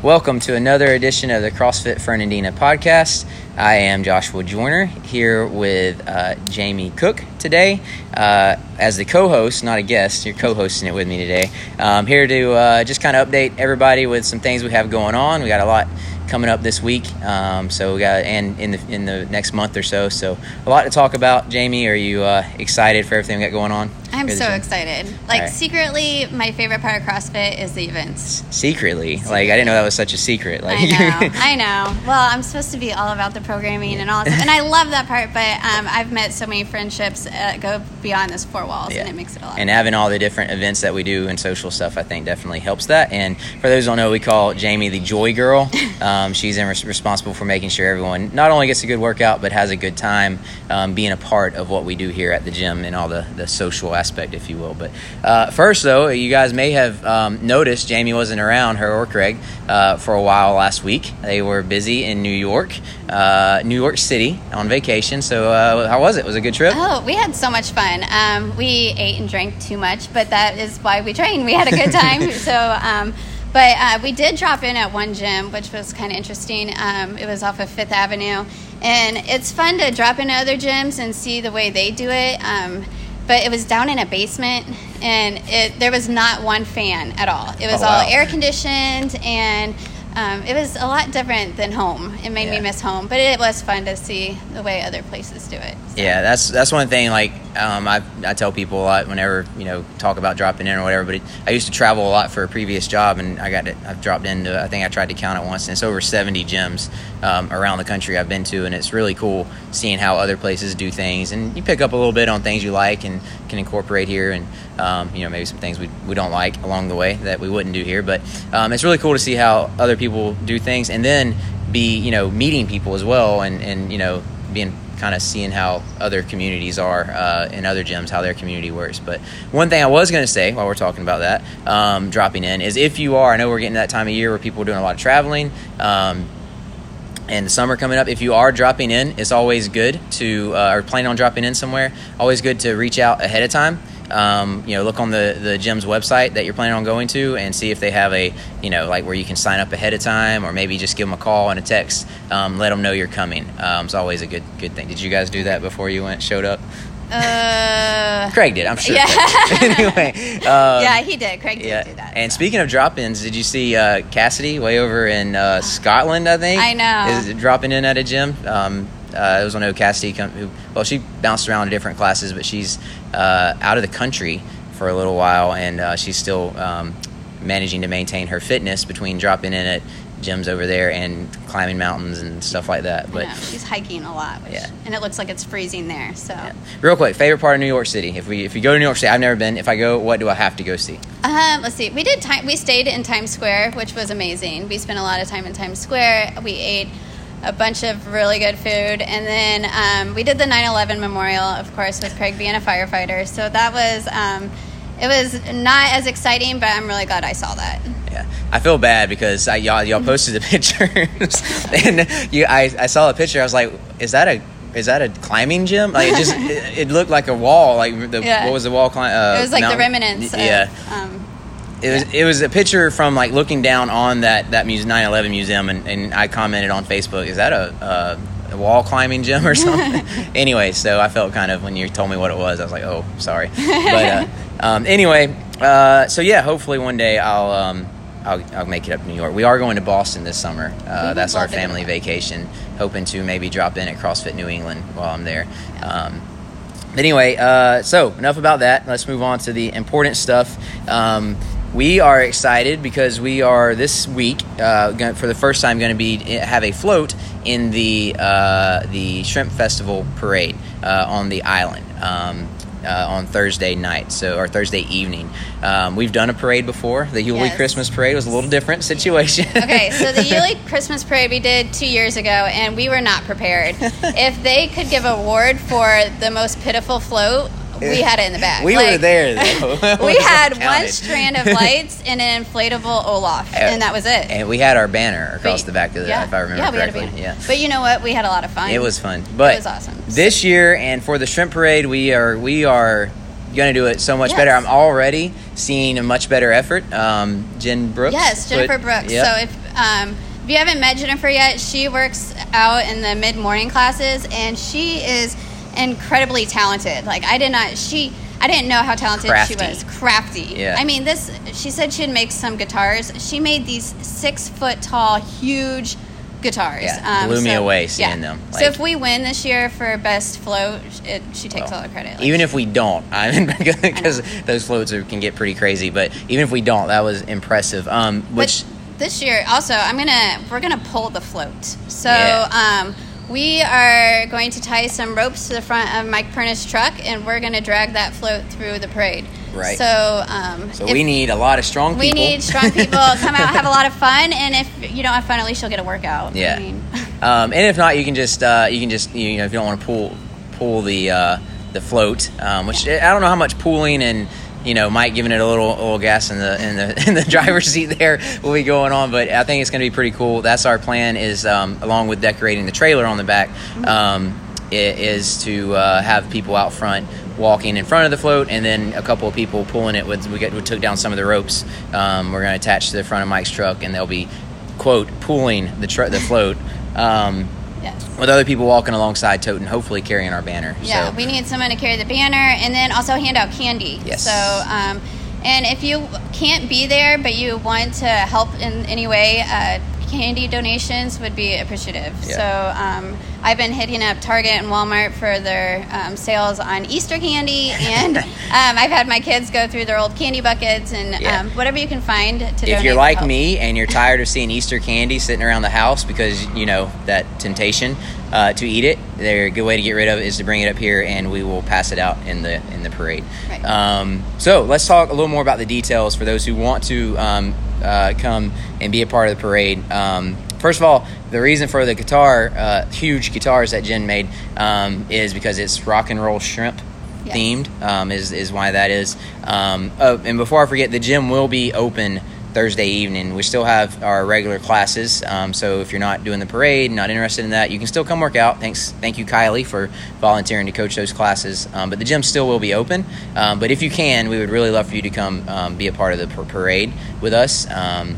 Welcome to another edition of the CrossFit Fernandina podcast. I am Joshua Joyner here with uh, Jamie Cook today uh, as the co host, not a guest. You're co hosting it with me today. I'm here to uh, just kind of update everybody with some things we have going on. We got a lot coming up this week. Um, so we got and in the in the next month or so. So a lot to talk about. Jamie, are you uh, excited for everything we got going on? I'm so excited. Like right. secretly, my favorite part of CrossFit is the events. Secretly, secretly. like I didn't know that was such a secret. Like I know, I know. Well, I'm supposed to be all about the programming and all, that and I love that part. But um, I've met so many friendships that go beyond this four walls, yeah. and it makes it a lot. And having all the different events that we do and social stuff, I think definitely helps that. And for those who don't know, we call Jamie the Joy Girl. Um, she's responsible for making sure everyone not only gets a good workout but has a good time um, being a part of what we do here at the gym and all the the social aspect, if you will. But uh, first, though, you guys may have um, noticed Jamie wasn't around, her or Craig, uh, for a while last week. They were busy in New York, uh, New York City, on vacation. So, uh, how was it? Was it a good trip? Oh, we had so much fun. Um, we ate and drank too much, but that is why we trained. We had a good time. so. Um, but uh, we did drop in at one gym, which was kind of interesting. Um, it was off of Fifth Avenue, and it's fun to drop into other gyms and see the way they do it. Um, but it was down in a basement and it, there was not one fan at all. It was oh, wow. all air conditioned and um, it was a lot different than home. It made yeah. me miss home, but it was fun to see the way other places do it. So. Yeah, that's that's one thing. Like um, I, I tell people a lot whenever you know talk about dropping in or whatever. But it, I used to travel a lot for a previous job, and I got it. I've dropped into. I think I tried to count it once, and it's over seventy gyms um, around the country I've been to, and it's really cool seeing how other places do things, and you pick up a little bit on things you like and can incorporate here, and um, you know maybe some things we we don't like along the way that we wouldn't do here. But um, it's really cool to see how other people people do things, and then be you know meeting people as well, and and you know being kind of seeing how other communities are uh, in other gyms, how their community works. But one thing I was going to say while we're talking about that, um, dropping in, is if you are, I know we're getting that time of year where people are doing a lot of traveling. Um, and summer coming up, if you are dropping in, it's always good to, uh, or planning on dropping in somewhere, always good to reach out ahead of time um, you know, look on the, the gym's website that you're planning on going to and see if they have a, you know, like where you can sign up ahead of time or maybe just give them a call and a text. Um, let them know you're coming. Um, it's always a good good thing. Did you guys do that before you went showed up? Uh, Craig did, I'm sure. Yeah. anyway. Um, yeah, he did. Craig yeah. did do that. And so. speaking of drop-ins, did you see uh, Cassidy way over in uh, Scotland? I think I know is dropping in at a gym. Um, uh, it was on O Cassidy, who well, she bounced around to different classes, but she's uh, out of the country for a little while, and uh, she's still um, managing to maintain her fitness between dropping in at gyms over there and climbing mountains and stuff like that. But she's hiking a lot, which, yeah. and it looks like it's freezing there. So, yeah. real quick, favorite part of New York City. If we if you go to New York City, I've never been. If I go, what do I have to go see? Um, let's see. We did time. We stayed in Times Square, which was amazing. We spent a lot of time in Times Square. We ate a bunch of really good food. And then um, we did the 9 11 memorial, of course, with Craig being a firefighter. So that was, um, it was not as exciting, but I'm really glad I saw that. Yeah, I feel bad because I, y'all, y'all posted the pictures, and you, I, I saw a picture. I was like, "Is that a is that a climbing gym? Like it just it, it looked like a wall. Like the yeah. what was the wall? Climb, uh, it was like mountain? the remnants. Yeah. Um, it was it was a picture from like looking down on that that 9/11 museum, and, and I commented on Facebook, "Is that a, a, a wall climbing gym or something?" anyway, so I felt kind of when you told me what it was, I was like, "Oh, sorry." But uh, um, anyway, uh, so yeah, hopefully one day I'll. Um, I'll, I'll, make it up to New York. We are going to Boston this summer. Uh, that's our family vacation. Hoping to maybe drop in at CrossFit New England while I'm there. Um, anyway, uh, so enough about that. Let's move on to the important stuff. Um, we are excited because we are this week uh, for the first time going to be have a float in the uh, the shrimp festival parade uh, on the island um, uh, on Thursday night, so or Thursday evening. Um, we've done a parade before. The Yulee yes. Christmas parade was a little different situation. okay, so the Yulee Christmas parade we did two years ago, and we were not prepared. if they could give a award for the most pitiful float, we had it in the back. We like, were there though. we had one strand of lights and an inflatable Olaf, and that was it. And we had our banner across but, the back of the, yeah, if I remember yeah, correctly. We had a banner. Yeah. But you know what? We had a lot of fun. It was fun. But it was awesome. This year and for the shrimp parade, we are we are going to do it so much Yes. better. I'm already seeing a much better effort. Um, Jen Brooks. Yes, Jennifer put- Brooks. yep. So if um, if you haven't met Jennifer yet, she works out in the mid morning classes, and she is incredibly talented. Like I did not she. I didn't know how talented Crafty. she was. Crafty. Yeah. I mean, this. She said she'd make some guitars. She made these six foot tall, huge guitars. Um, Yeah, blew me away seeing them. so if we win this year for best float, it, she takes all the credit. Like, even if we don't, I mean, because those floats are, can get pretty crazy. But even if we don't, that was impressive. Um, which But this year, also, I'm gonna we're gonna pull the float. So Yeah. um, we are going to tie some ropes to the front of Mike Pernis' truck, and we're gonna drag that float through the parade. Right. So um, so we need a lot of strong people. we need strong people come out, have a lot of fun, and if you don't have fun, at least you'll get a workout. Yeah. I mean, Um, and if not, you can just uh, you can just you know if you don't want to pull pull the uh, the float, um, which I don't know how much pooling and you know Mike giving it a little little gas in the in the in the driver's seat there will be going on, but I think it's going to be pretty cool. That's our plan is um, along with decorating the trailer on the back. Um, is to uh, have people out front walking in front of the float, and then a couple of people pulling it. With we, got, we took down some of the ropes. Um, we're going to attach to the front of Mike's truck, and they'll be quote pulling the tr- the float. Um, yes. with other people walking alongside toting, hopefully carrying our banner. Yeah, so, we need someone to carry the banner and then also hand out candy. Yes. So, um, and if you can't be there but you want to help in any way, uh, candy donations would be appreciative. Yeah. So, um, I've been hitting up Target and Walmart for their um, sales on Easter candy, and um, I've had my kids go through their old candy buckets and Yeah. um, whatever you can find to donate. if you're like me and you're tired of seeing Easter candy sitting around the house because you know that temptation uh, to eat it, a good way to get rid of it is to bring it up here, and we will pass it out in the in the parade. Right. Um, so let's talk a little more about the details for those who want to um, uh, come and be a part of the parade. Um, first of all, the reason for the guitar, uh, huge guitars that Jen made, um, is because it's rock and roll shrimp Yes. themed. Um, is is why that is. Um, oh, and before I forget, the gym will be open Thursday evening. We still have our regular classes. Um, so if you're not doing the parade, not interested in that, you can still come work out. Thanks, thank you, Kylie, for volunteering to coach those classes. Um, but the gym still will be open. Um, but if you can, we would really love for you to come um, be a part of the par- parade with us. Um,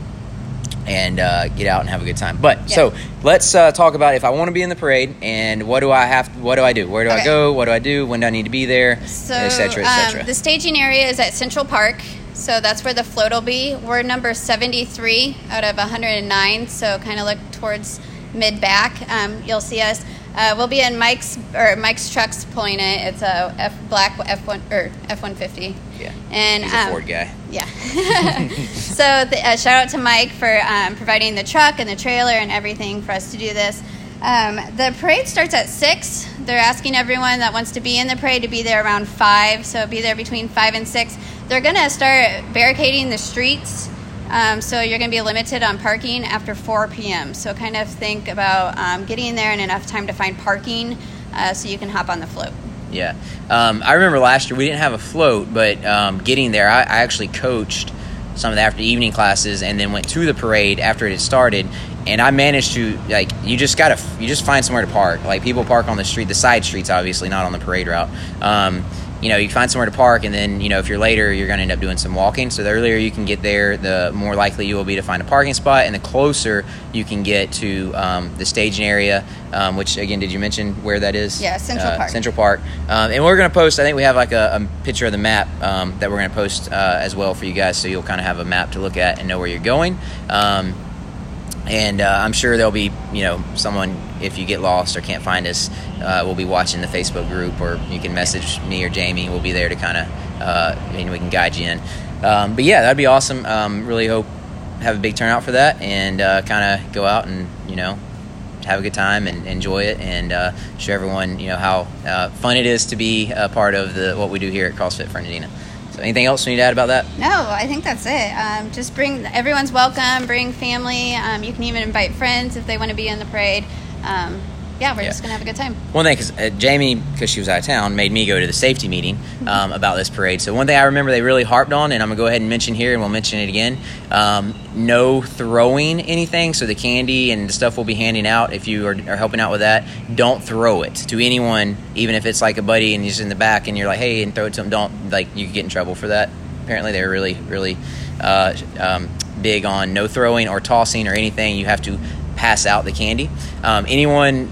and uh, get out and have a good time. But Yeah. so let's uh, talk about if I want to be in the parade and what do I have? What do I do? Where do I go? What do I do? When do I need to be there? So, et cetera, et um, the staging area is at Central Park, so that's where the float will be. We're number 73 out of 109, so kind of look towards mid back. Um, you'll see us. Uh, we'll be in Mike's or Mike's trucks pulling it. It's a F, black F1 or F150. yeah, And he's a um, Ford guy. yeah. so the, uh, shout out to Mike for um, providing the truck and the trailer and everything for us to do this. Um, the parade starts at six. They're asking everyone that wants to be in the parade to be there around five. So be there between five and six. They're going to start barricading the streets. Um, so you're going to be limited on parking after 4 p.m. So kind of think about um, getting there in enough time to find parking uh, so you can hop on the float. Yeah, um, I remember last year we didn't have a float, but um, getting there, I, I actually coached some of the after evening classes, and then went to the parade after it had started. And I managed to like you just gotta you just find somewhere to park. Like people park on the street, the side streets, obviously not on the parade route. You know, you find somewhere to park, and then you know if you're later, you're going to end up doing some walking. So the earlier you can get there, the more likely you will be to find a parking spot, and the closer you can get to um, the staging area. Um, which again, did you mention where that is? Yeah, Central Uh, Park. Central Park. Um, and we're going to post, I think we have like a, a picture of the map um, that we're going to post uh, as well for you guys so you'll kind of have a map to look at and know where you're going. Um, and uh, I'm sure there'll be, you know, someone, if you get lost or can't find us, uh, we'll be watching the Facebook group or you can message me or Jamie. We'll be there to kind of, uh, I mean, we can guide you in. Um, but yeah, that'd be awesome. Um, really hope have a big turnout for that and uh, kind of go out and, you know, have a good time and enjoy it and uh, show everyone you know how uh, fun it is to be a part of the what we do here at CrossFit Fernandina. Anything else you need to add about that? No, I think that's it. Um, just bring everyone's welcome. Bring family. Um, you can even invite friends if they want to be in the parade. Um, yeah, we're just gonna have a good time. One thing, because uh, Jamie, because she was out of town, made me go to the safety meeting Mm-hmm. um, about this parade. So one thing I remember they really harped on, and I'm gonna go ahead and mention here, and we'll mention it again: um, no throwing anything. So the candy and the stuff we'll be handing out, if you are, are helping out with that, don't throw it to anyone, even if it's like a buddy and he's in the back, and you're like, hey, and throw it to him. Don't like you get in trouble for that. Apparently, they're really, really uh, um, big on no throwing or tossing or anything. You have to pass out the candy. Um, anyone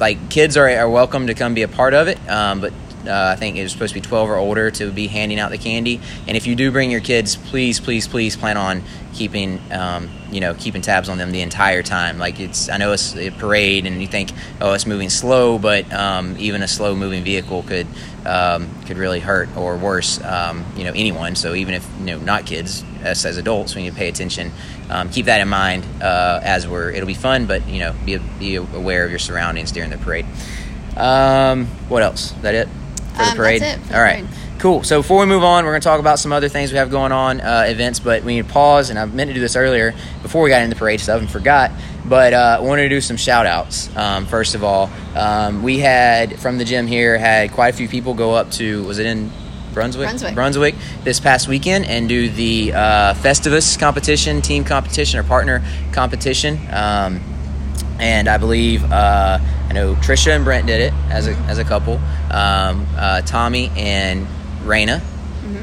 like kids are, are welcome to come be a part of it um, but uh, I think it was supposed to be 12 or older to be handing out the candy. And if you do bring your kids, please, please, please plan on keeping, um, you know, keeping tabs on them the entire time. Like it's, I know it's a parade, and you think, oh, it's moving slow, but um, even a slow moving vehicle could um, could really hurt or worse, um, you know, anyone. So even if you know not kids, us as adults, we need to pay attention. Um, keep that in mind uh, as we're. It'll be fun, but you know, be be aware of your surroundings during the parade. Um, what else? Is that it for the Um, parade? that's it for the All right. parade. Cool. So before we move on, we're going to talk about some other things we have going on, uh, events, but we need to pause. And I meant to do this earlier before we got into the parade stuff and forgot. But uh, I wanted to do some shout outs. Um, first of all, um, we had from the gym here had quite a few people go up to was it in Brunswick? Brunswick. Brunswick this past weekend and do the uh, Festivus competition, team competition or partner competition. Um, and I believe uh, I know Trisha and Brent did it as a as a couple. Um, uh, Tommy and Raina,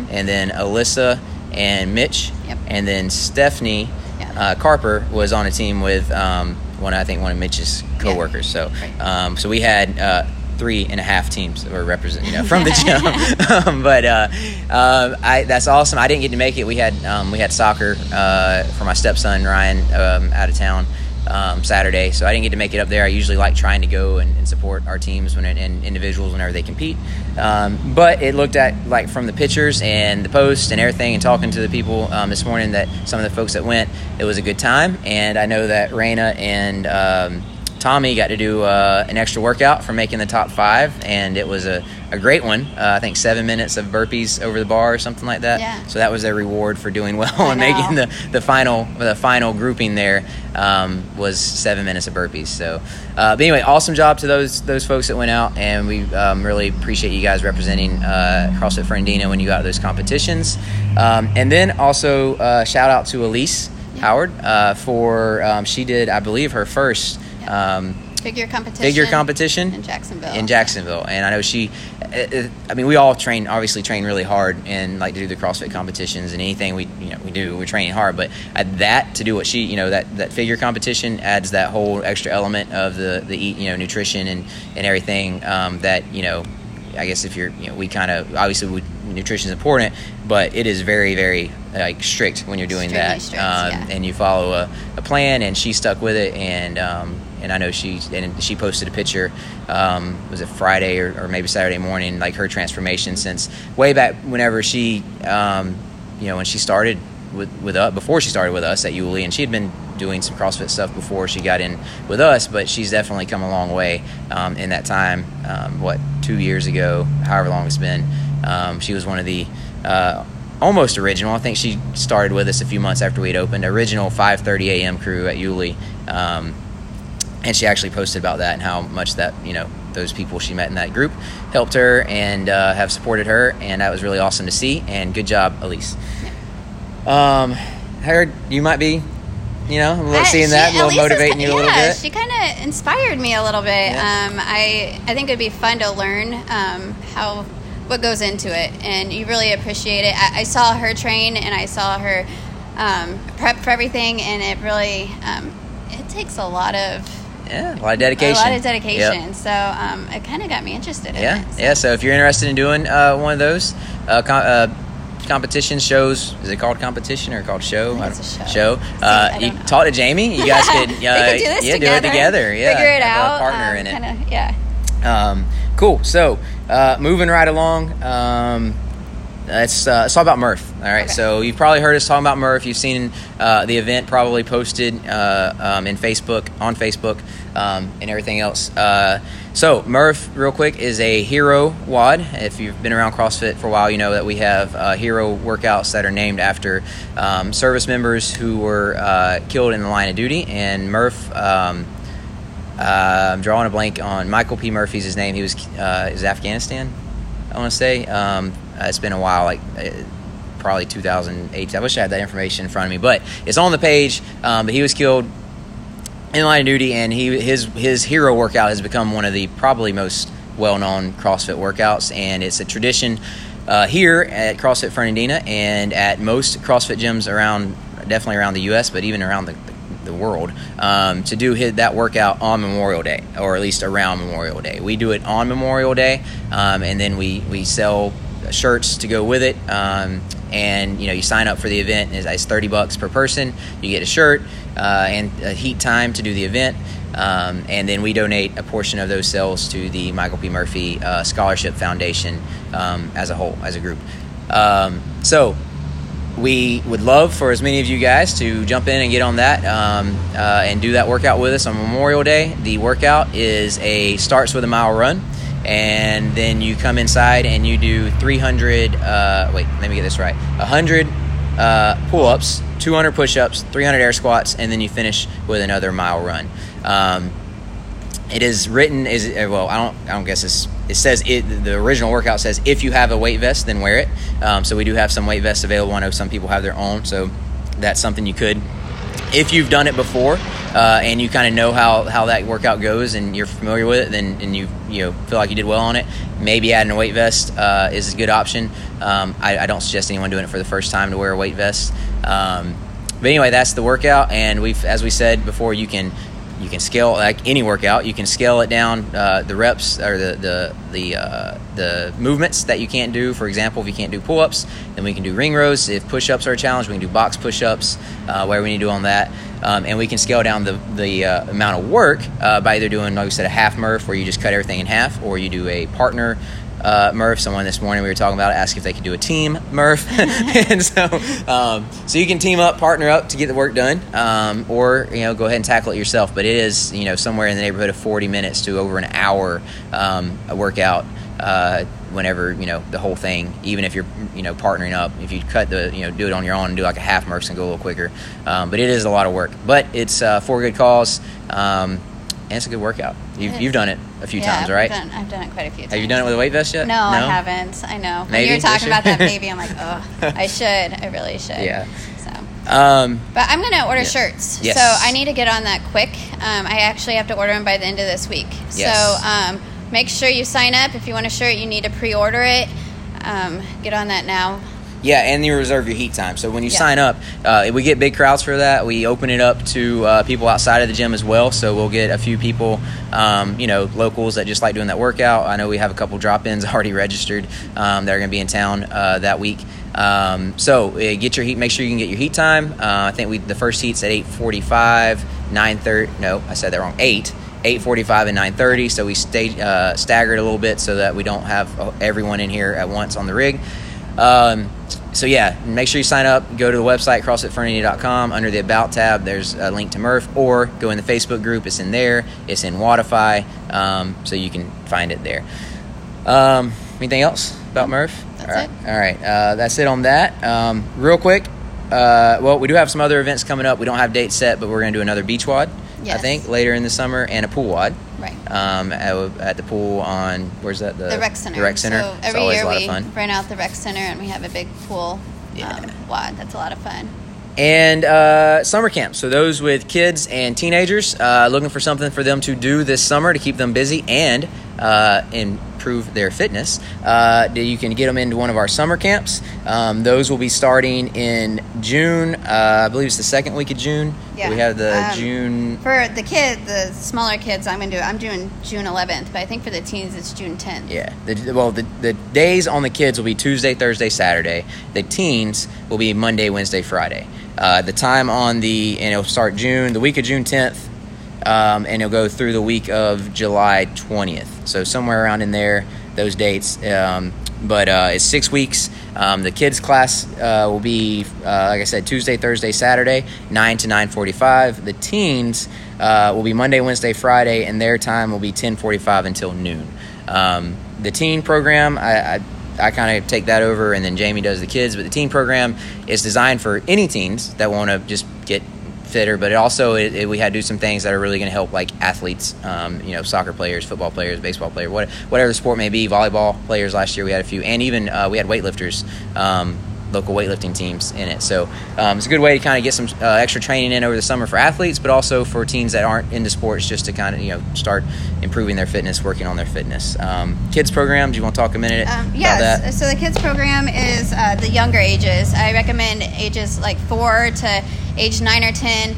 and then Alyssa and Mitch, Mm-hmm. Yep. and then Stephanie Yeah. uh, Carper was on a team with um, one I think one of Mitch's coworkers. So Right. um, so we had. Uh, Three and a half teams that were represent, you know, from the gym. um, but uh, um, I, that's awesome. I didn't get to make it. We had um, we had soccer uh, for my stepson Ryan um, out of town, um, Saturday, so I didn't get to make it up there. I usually like trying to go and, and support our teams when and individuals whenever they compete. Um, but it looked at like from the pictures and the posts and everything, and talking to the people um, this morning that some of the folks that went, it was a good time. And I know that Raina and um, Tommy got to do uh, an extra workout for making the top five, and it was a, a great one. Uh, I think seven minutes of burpees over the bar or something like that. Yeah. So that was their reward for doing well and making the, the final the final grouping there um, was seven minutes of burpees. So, uh, but anyway, awesome job to those those folks that went out, and we um, really appreciate you guys representing uh, CrossFit Fernandina when you got those competitions. Um, and then also uh, shout out to Elise Howard uh, for um, she did I believe her first. Um, Figure competition. figure competition in Jacksonville. in Jacksonville, and I know she. uh, uh, I mean, we all train obviously train really hard and like to do the CrossFit competitions and anything we you know we do we're training hard. But at that to do what she you know that that figure competition adds that whole extra element of the the eat you know nutrition and and everything um, that you know. I guess if you're, you know, we kind of obviously we, nutrition is important, but it is very, very like strict when you're doing Extremely that, strict, um, yeah. and you follow a, a plan. And she stuck with it, and um, and I know she and she posted a picture. Um, was it Friday or, or maybe Saturday morning? Like her transformation since way back whenever she, um, you know, when she started with with us before she started with us at Yulee, and she had been doing some CrossFit stuff before she got in with us, but she's definitely come a long way um, in that time. Um, what two years ago, however long it's been, um, she was one of the uh, almost original. I think she started with us a few months after we'd opened. Original 5:30 a.m. crew at Yulee, um, and she actually posted about that and how much that you know those people she met in that group helped her and uh, have supported her, and that was really awesome to see. And good job, Elise. Um, I heard you might be, you know, little- seeing that, she- a little Elisa's motivating ki- you a little yeah, bit. She kind of inspired me a little bit. Yeah. Um, I I think it'd be fun to learn um, how what goes into it, and you really appreciate it. I, I saw her train, and I saw her um, prep for everything, and it really um, it takes a lot of yeah, a lot of dedication. a lot of dedication. Yep. So um, it kind of got me interested in Yeah, it. so. yeah. So if you're interested in doing uh, one of those uh, uh, competition shows, is it called competition or called show? I I it's a show. Show. Uh, you know. talk to Jamie. You guys could, uh, could do this yeah, together. do it together. Yeah, figure it out. Partner um, in it. Kinda, yeah. Um, cool. So, uh, moving right along. Um, let's, uh, let's talk about Murph. All right. Okay. So you've probably heard us talking about Murph. You've seen uh, the event probably posted uh, um, in Facebook, on Facebook, um, and everything else. Uh, so Murph, real quick, is a hero WOD. If you've been around CrossFit for a while, you know that we have uh, hero workouts that are named after um, service members who were uh, killed in the line of duty. And Murph. Um, uh, I'm drawing a blank on Michael P. Murphy's his name. He was uh, is Afghanistan. I want to say um, uh, it's been a while, like uh, probably 2008. I wish I had that information in front of me, but it's on the page. Um, but he was killed in line of duty, and he his his hero workout has become one of the probably most well known CrossFit workouts, and it's a tradition uh, here at CrossFit Fernandina and at most CrossFit gyms around, definitely around the U.S., but even around the, the world, um, to do hit that workout on Memorial Day, or at least around Memorial Day. We do it on Memorial Day, um, and then we we sell shirts to go with it. Um, and you know, you sign up for the event. It's, thirty bucks per person. You get a shirt uh, and a heat time to do the event. Um, and then we donate a portion of those sales to the Michael P. Murphy uh, Scholarship Foundation um, as a whole, as a group. Um, so we would love for as many of you guys to jump in and get on that um, uh, and do that workout with us on Memorial Day. The workout is a starts with a mile run, and then you come inside and you do 300. Uh, wait, let me get this right. 100 uh, pull ups, 200 push ups, 300 air squats, and then you finish with another mile run. Um, it is written is uh, well. I don't. I don't guess it's, it says it. The original workout says if you have a weight vest, then wear it. Um, so we do have some weight vests available. I know some people have their own, so that's something you could. If you've done it before uh, and you kind of know how, how that workout goes and you're familiar with it, then and you you know feel like you did well on it, maybe adding a weight vest uh, is a good option. Um, I, I, don't suggest anyone doing it for the first time to wear a weight vest. Um, but anyway, that's the workout, and we've as we said before, you can you can scale like any workout. You can scale it down uh, the reps or the the the uh, the movements that you can't do. For example, if you can't do pull ups, then we can do ring rows. If push ups are a challenge, we can do box push ups. Uh, where we need to do on that, um, and we can scale down the the uh, amount of work uh, by either doing like we said a half Murph where you just cut everything in half, or you do a partner uh, Murph. Someone this morning we were talking about asked if they could do a team Murph, and so um, so you can team up, partner up to get the work done, um, or you know go ahead and tackle it yourself. But it is you know somewhere in the neighborhood of forty minutes to over an hour um, a workout. Uh, whenever you know the whole thing, even if you're you know partnering up, if you cut the you know do it on your own and do like a half Murph and go a little quicker, um, but it is a lot of work. But it's uh, for good cause. Um, and it's a good workout. You've, you've done it a few yeah, times, right? I've done, I've done it quite a few times. Have you done it with a weight vest yet? No, no? I haven't. I know. When you were talking about that baby, I'm like, oh, I should. I really should. Yeah. So. Um, but I'm gonna order yeah. shirts, yes. so I need to get on that quick. Um, I actually have to order them by the end of this week. Yes. So um, make sure you sign up. If you want a shirt, you need to pre-order it. Um, get on that now. Yeah, and you reserve your heat time. So when you Yeah. sign up, uh, we get big crowds for that. We open it up to uh, people outside of the gym as well. So we'll get a few people, um, you know, locals that just like doing that workout. I know we have a couple drop-ins already registered um, that are going to be in town uh, that week. Um, so uh, get your heat. Make sure you can get your heat time. Uh, I think we the first heat's at eight forty-five, nine thirty. No, I said that wrong. Eight. 8:45 and 9:30, so we stay uh, staggered a little bit so that we don't have uh, everyone in here at once on the rig. Um, so yeah, make sure you sign up. Go to the website crossfitfernandina.com. Under the About tab, there's a link to Murph, or go in the Facebook group. It's in there. It's in Wodify, um, so you can find it there. Um, anything else about Murph? That's All right. it. All right. Uh, that's it on that. Um, real quick. Uh, well, we do have some other events coming up. We don't have dates set, but we're going to do another beach WOD, I think, later in the summer, and a pool WOD Right. um, at, at the pool on where's that the, the rec center. The rec center. So every year we rent out the rec center and we have a big pool Yeah. um, WOD. That's a lot of fun. and uh, summer camp. So those with kids and teenagers uh, looking for something for them to do this summer to keep them busy and uh, improve their fitness. Uh, you can get them into one of our summer camps. Um, those will be starting in June. Uh, I believe it's the second week of June. Yeah. We have the Um, June. For the kid, the smaller kids, I'm gonna do. I'm doing June 11th, but I think for the teens it's June 10th. Yeah. The, well, the, the days on the kids will be Tuesday, Thursday, Saturday. The teens will be Monday, Wednesday, Friday. Uh, the time on the, and it'll start June, the week of June 10th, um, and it'll go through the week of July 20th. So somewhere around in there, those dates. Um, but uh, it's six weeks. Um, the kids class uh, will be, uh, like I said, Tuesday, Thursday, Saturday, nine to nine forty-five. The teens uh, will be Monday, Wednesday, Friday, and their time will be ten forty-five until noon. Um, the teen program, I, I, I kind of take that over, and then Jamie does the kids. But the teen program is designed for any teens that want to just fitter, but it also it, it, we had to do some things that are really going to help like athletes, um, you know, soccer players, football players, baseball players, what, whatever the sport may be. Volleyball players last year we had a few, and even uh, we had weightlifters. Um, local weightlifting teams in it. So um, it's a good way to kind of get some uh, extra training in over the summer for athletes, but also for teens that aren't into sports, just to kind of you know start improving their fitness, working on their fitness. Um, kids program. Do you want to talk a minute um, yes. about that? So the kids program is uh, the younger ages. I recommend ages like four to age nine or ten.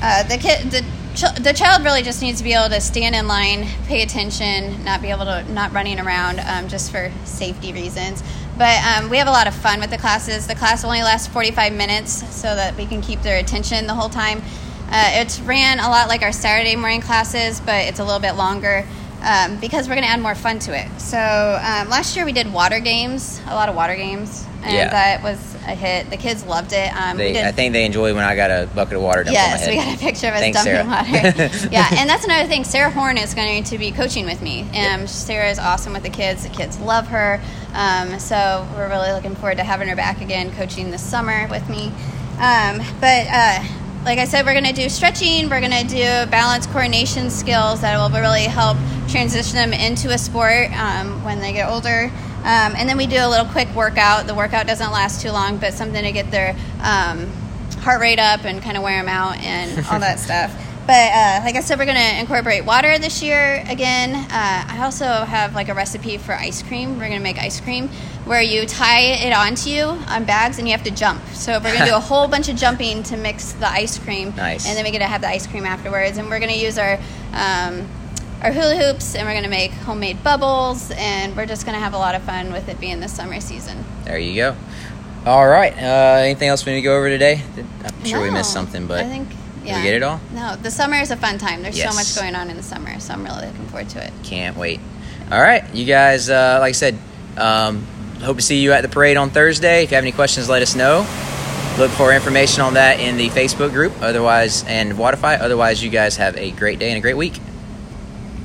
Uh, the kid the the child really just needs to be able to stand in line, pay attention, not be able to not running around um, just for safety reasons. But um, we have a lot of fun with the classes. The class only lasts 45 minutes so that we can keep their attention the whole time. Uh, it's ran a lot like our Saturday morning classes, but it's a little bit longer um, because we're going to add more fun to it. So um, last year we did water games, a lot of water games, and yeah. that was a hit. The kids loved it. Um, they, did, I think they enjoyed when I got a bucket of water dumped yes, on my head. we got a picture of us Thanks, dumping Sarah. water. yeah, and that's another thing. Sarah Horn is going to be coaching with me. Um, Sarah is awesome with the kids. The kids love her. Um, so we're really looking forward to having her back again, coaching this summer with me. Um, but uh, like I said, we're going to do stretching. We're going to do balance coordination skills that will really help transition them into a sport um, when they get older. Um, and then we do a little quick workout. The workout doesn't last too long, but something to get their um, heart rate up and kind of wear them out and all that stuff. But uh, like I said, we're going to incorporate water this year again. Uh, I also have like a recipe for ice cream. We're going to make ice cream where you tie it onto you on bags and you have to jump. So we're going to do a whole bunch of jumping to mix the ice cream. Nice. And then we're going to have the ice cream afterwards. And we're going to use our um, our hula hoops and we're going to make homemade bubbles and we're just going to have a lot of fun with it being the summer season. There you go. All right. Uh, anything else we need to go over today? I'm sure no, we missed something, but I think yeah. we get it all? No, the summer is a fun time. There's Yes. so much going on in the summer, so I'm really looking forward to it. Can't wait. All right, you guys. Uh, like I said, um, hope to see you at the parade on Thursday. If you have any questions, let us know. Look for information on that in the Facebook group. Otherwise, and Wodify. Otherwise, you guys have a great day and a great week.